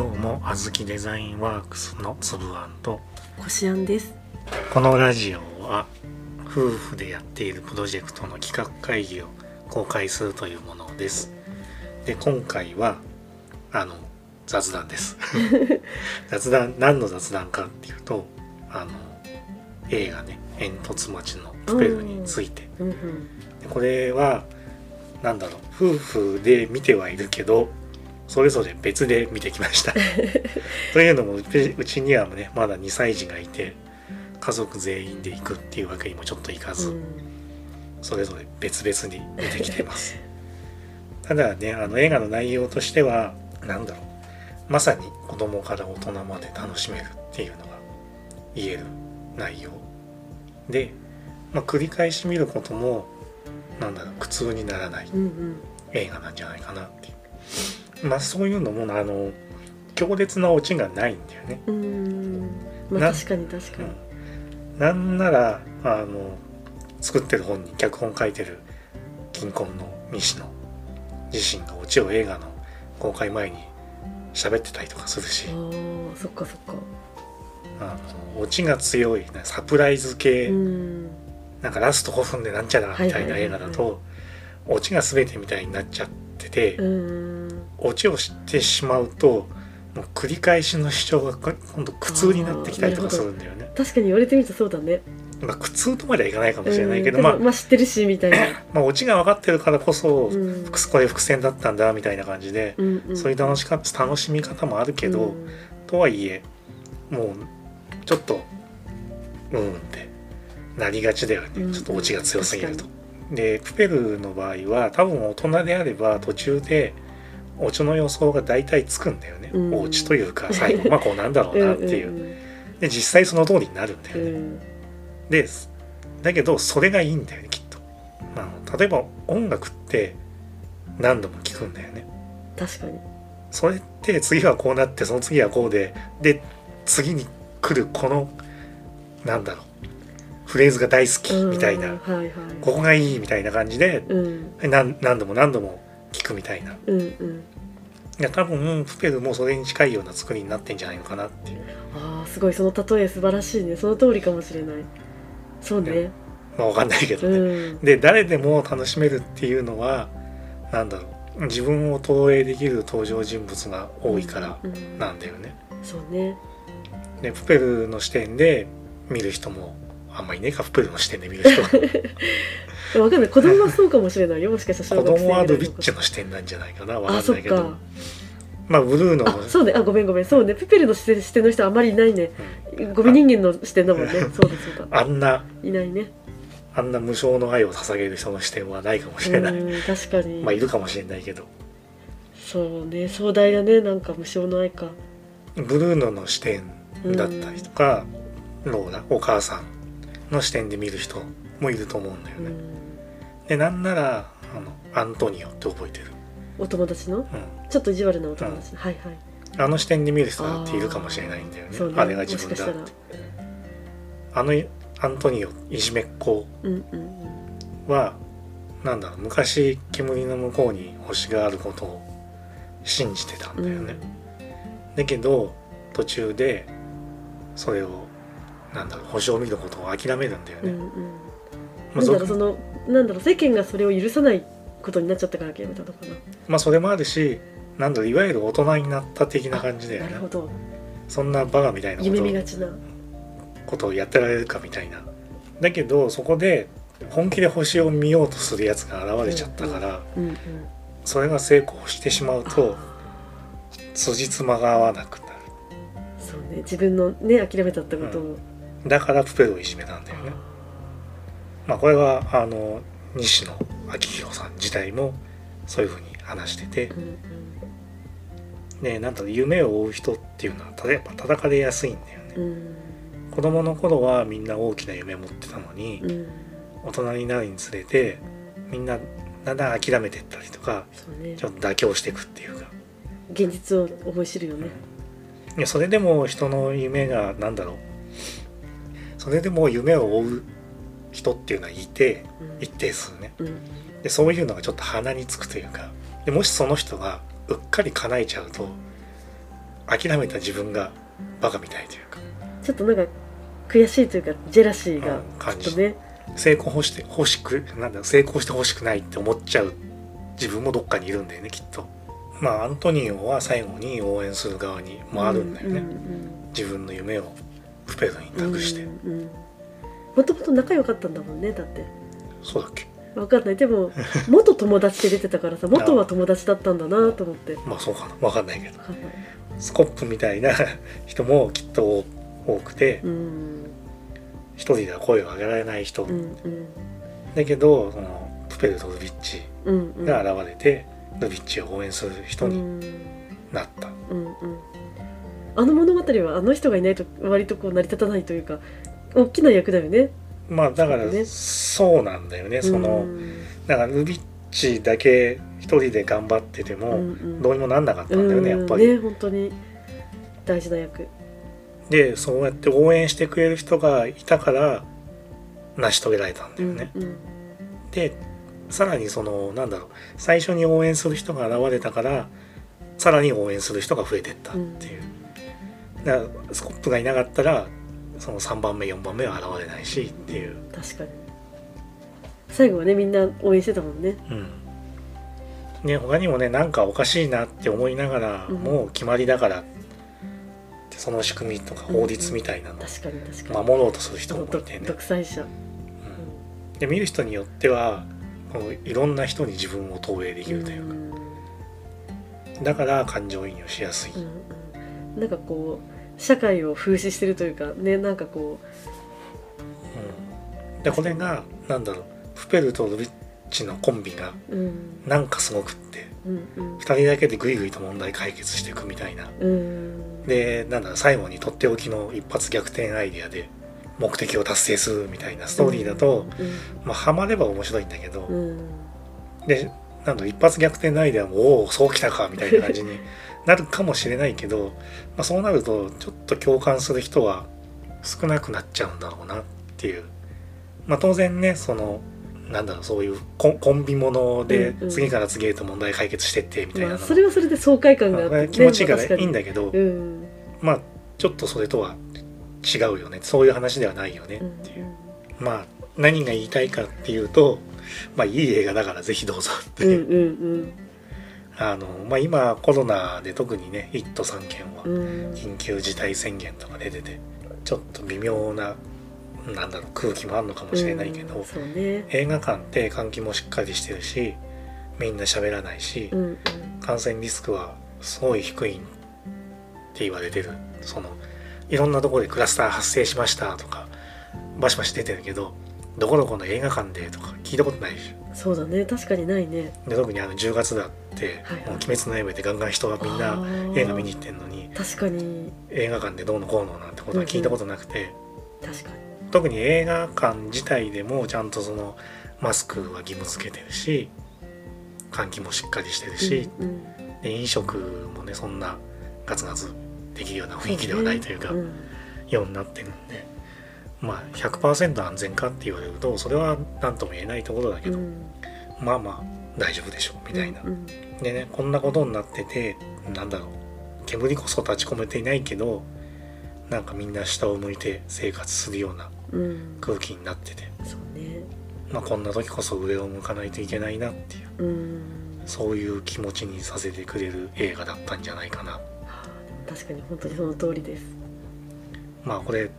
どうもあずきデザインワークスのつぶあんとこしあんです。このラジオは夫婦でやっているプロジェクトの企画会議を公開するというものですで今回はあの雑談です 雑談何の雑談かっていうとあの映画ね「煙突町のプペル」についてうんうん。でこれはなんだろう夫婦で見てはいるけどそれぞれ別で見てきました。というのもうちにはねまだ2歳児がいて家族全員で行くっていうわけにもちょっといかず、うん。それぞれ別々に見てきてます。ただねあの映画の内容としてはなんだろうまさに子供から大人まで楽しめるっていうのが言える内容。で、まあ、繰り返し見ることもなんだろう苦痛にならない。映画なんじゃないかなっていうまあそういうのもあの強烈なオチがないんだよね、うーん。まなあ確かに確かに。うん、なんならあの作ってる本に脚本書いてる金婚の西野自身がオチを映画の公開前に喋ってたりとかするしああ、そっかそっか。あのオチが強いなサプライズ系、うん。なんかラスト5分でなんちゃらみたいな映画だとオチが全てみたいになっちゃってて、うん。オチを知ってしまうともう繰り返しの主張がこ今度苦痛になってきたりとかするんだよね。確かに言われてみるとそうだね。まあ苦痛とまではいかないかもしれないけど、うんまあまあ知ってるしみたいな。まあオチが分かってるからこそ、うん複これ伏線だったんだみたいな感じで、うんうん。そういう楽しか楽しみ方もあるけど、うんとはいえもうちょっとうんってなりがちだよね、うんちょっとオチが強すぎると確。でプペルの場合は多分大人であれば途中でオチの予想が大体つくんだよね、うんおオチというか最後まあこうなんだろうなっていう。うんで実際その通りになるんだよね。うんうんでだけどそれがいいんだよねきっと。あの例えば音楽って何度も聴くんだよね。確かに。それって次はこうなってその次はこうでで次に来るこのなんだろうフレーズが大好きみたいな。ここがいいみたいな感じでうん何何度も何度も聞くみたいな。うんうん。いや多分プペルもそれに近いような作りになってんじゃないのかなっていう。ああすごいその例え素晴らしいね。その通りかもしれない。そうね。まあわかんないけどうね。ん。で誰でも楽しめるっていうのはなんだろう自分を投影できる登場人物が多いからうんなんだよね。そうね。でプペルの視点で見る人もあんまりいねえかプペルの視点で見る人 わかんない。子供はそうかもしれないよ。もしかしたら子供はルビッチの視点なんじゃないかなわかんないけどか。まあブルーのあそうね。あごめんごめん。そうね。プペルの視点視点の人あんまりいないね。ゴミ人間の視点だもんね。そうだそうだ。あんないないね。あんな無償の愛を捧げる人の視点はないかもしれない、うん確かに。まあいるかもしれないけどそうね。壮大だね。なんか無償の愛か。ブルーノの視点だったりとか、ローラお母さんの視点で見る人もいると思うんだよね、うん。でなんならあのアントニオって覚えてる、お友達の？うん、ちょっと意地悪なお友達。はいはい。あの視点で見る人だっているかもしれないんだよねね。あれが自分だってあのアントニオいじめっ子うんうんうん。はなんだろう昔煙の向こうに星があることを信じてたんだよね、だけど途中でそれをなんだろう星を見ることを諦めるんだよね、うんうん。まあなんだろうそそのなんだろう世間がそれを許さないことになっちゃったからやめたのかな。まあそれもあるしなんだろういわゆる大人になった的な感じだよねなるほど。そんなバカみたいなこ夢と見がちな。ことをやってられるかみたいなだけどそこで本気で星を見ようとするやつが現れちゃったから、うんうん。それが成功してしまうと辻褄が合わなくなるそうね自分のね諦めたってことを。だからプペルをいじめたんだよね。まあこれはあの西野昭弘さん自体もそういうふうに話してて。うんうんでなんだろう夢を追う人っていうのは例えば叩かれやすいんだよね。うん。子供の頃はみんな大きな夢持ってたのに、うん。大人になるにつれてみんなだんだん諦めてったりとかね。ちょっと妥協していくっていうか。現実を思い知るよね。いやそれでも人の夢がなんだろうそれでも夢を追う人っていうのはいてうん。一定数ね。うん。でそういうのがちょっと鼻につくというかでもしその人がうっかり叶えちゃうと諦めた自分がバカみたいというか。ちょっとなんか悔しいというかジェラシーがうん感じ。きっとね。成功ほして欲しくなんだ成功してほしくないって思っちゃう自分もどっかにいるんだよねきっと。まあアントニオは最後に応援する側に回るんだよね、自分の夢をプペルに託して、もともと仲良かったんだもんねだって。そうだっけ？わかんない。でも 元友達で出てたからさ元は友達だったんだなと思って。わまあそうかな。分かんないけど。スコップみたいな人もきっと多くてうん。一人では声を上げられない人、うんうん。だけどそのプペルとルビッチうんうん。が現れて、ルビッチを応援する人にうん。なった、うんうんあの物語はあの人がいないと割とこう成り立たないというか大きな役だよね。まあだからそうなんだよね。その、うんだからルビッチだけ一人で頑張ってても、うんうん。どうにもなんなかったんだよね、やっぱり、ね本当に。大事な役。でそうやって応援してくれる人がいたから成し遂げられたんだよね、うんうん。でさらにそのなんだろう。最初に応援する人が現れたからさらに応援する人が増えてったっていう、だからスコップがいなかったらその3番目4番目は現れないしっていう、確かに。最後はねみんな応援してたもんね。うん。ね、他にもねなんかおかしいなって思いながら、うん。もう決まりだからその仕組みとか法律みたいなのを守ろうとする人もいどてね、独裁者。うん。で見る人によってはこのいろんな人に自分を投影できるというか、ん。だから感情移入しやすい、うんうんなんかこう社会を風刺してるというかねなんかこうん。でこれがなんだろうプペルとルビッチのコンビがううん。なんかすごくってうんうん。2人だけでグイグイと問題解決していくみたいな。うん。でなんだろう最後にとっておきの一発逆転アイデアで目的を達成するみたいなストーリーだと、まあハマれば面白いんだけど、うん。うんでなんだろう一発逆転のアイデアもおおそうきたかみたいな感じになるかもしれないけど、まあ、そうなるとちょっと共感する人は少なくなっちゃうんだろうなっていう。まあ当然ねそのなんだろうそういうコンビものでうんうん。次から次へと問題解決してってみたいなの。まあそれはそれで爽快感があって、まあ気持ちがまあ確かにいいんだけど、うん。まあちょっとそれとは違うよね。そういう話ではないよねうんっていう、まあ何が言いたいかっていうとまあいい映画だからぜひどうぞってう。んいう、うんあのまあ今コロナで特にね1都3県は緊急事態宣言とか出ててちょっと微妙ななんだろう空気もあるのかもしれないけど、うんね。映画館って換気もしっかりしてるしみんな喋らないし、うんうん。感染リスクはすごい低いって言われてる。そのいろんなところでクラスター発生しましたとかバシバシ出てるけどどこどこの映画館でとか聞いたことないでしょ。そうだね確かにないね。で特にあの10月だってはいはい「もう鬼滅の刃」でガンガン人がみんな映画見に行ってんのに確かに。映画館でどうのこうのなんてことは聞いたことなくて、確かに。特に映画館自体でもちゃんとそのマスクは義務付けてるし換気もしっかりしてるし、うんうん。で飲食もねそんなガツガツできるような雰囲気ではないというかん。ようになってるんでまあ100%安全かって言われるとそれは何とも言えないところだけど、うん。まあまあ大丈夫でしょうみたいな。うんでねこんなことになっててなんだろう煙こそ立ち込めていないけどなんかみんな下を向いて生活するようなうん。空気になってて、そうね。まあ、こんな時こそ上を向かないといけないなっていううん。そういう気持ちにさせてくれる映画だったんじゃないかな。確かに本当にその通りです。まあこれ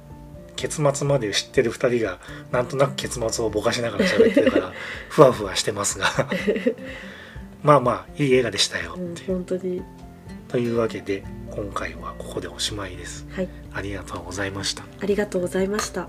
結末まで知ってる2人がなんとなく結末をぼかしながら喋ってるから ふわふわしてますが まあまあいい映画でしたようん。本当にというわけで今回はここでおしまいです。はいありがとうございました。ありがとうございました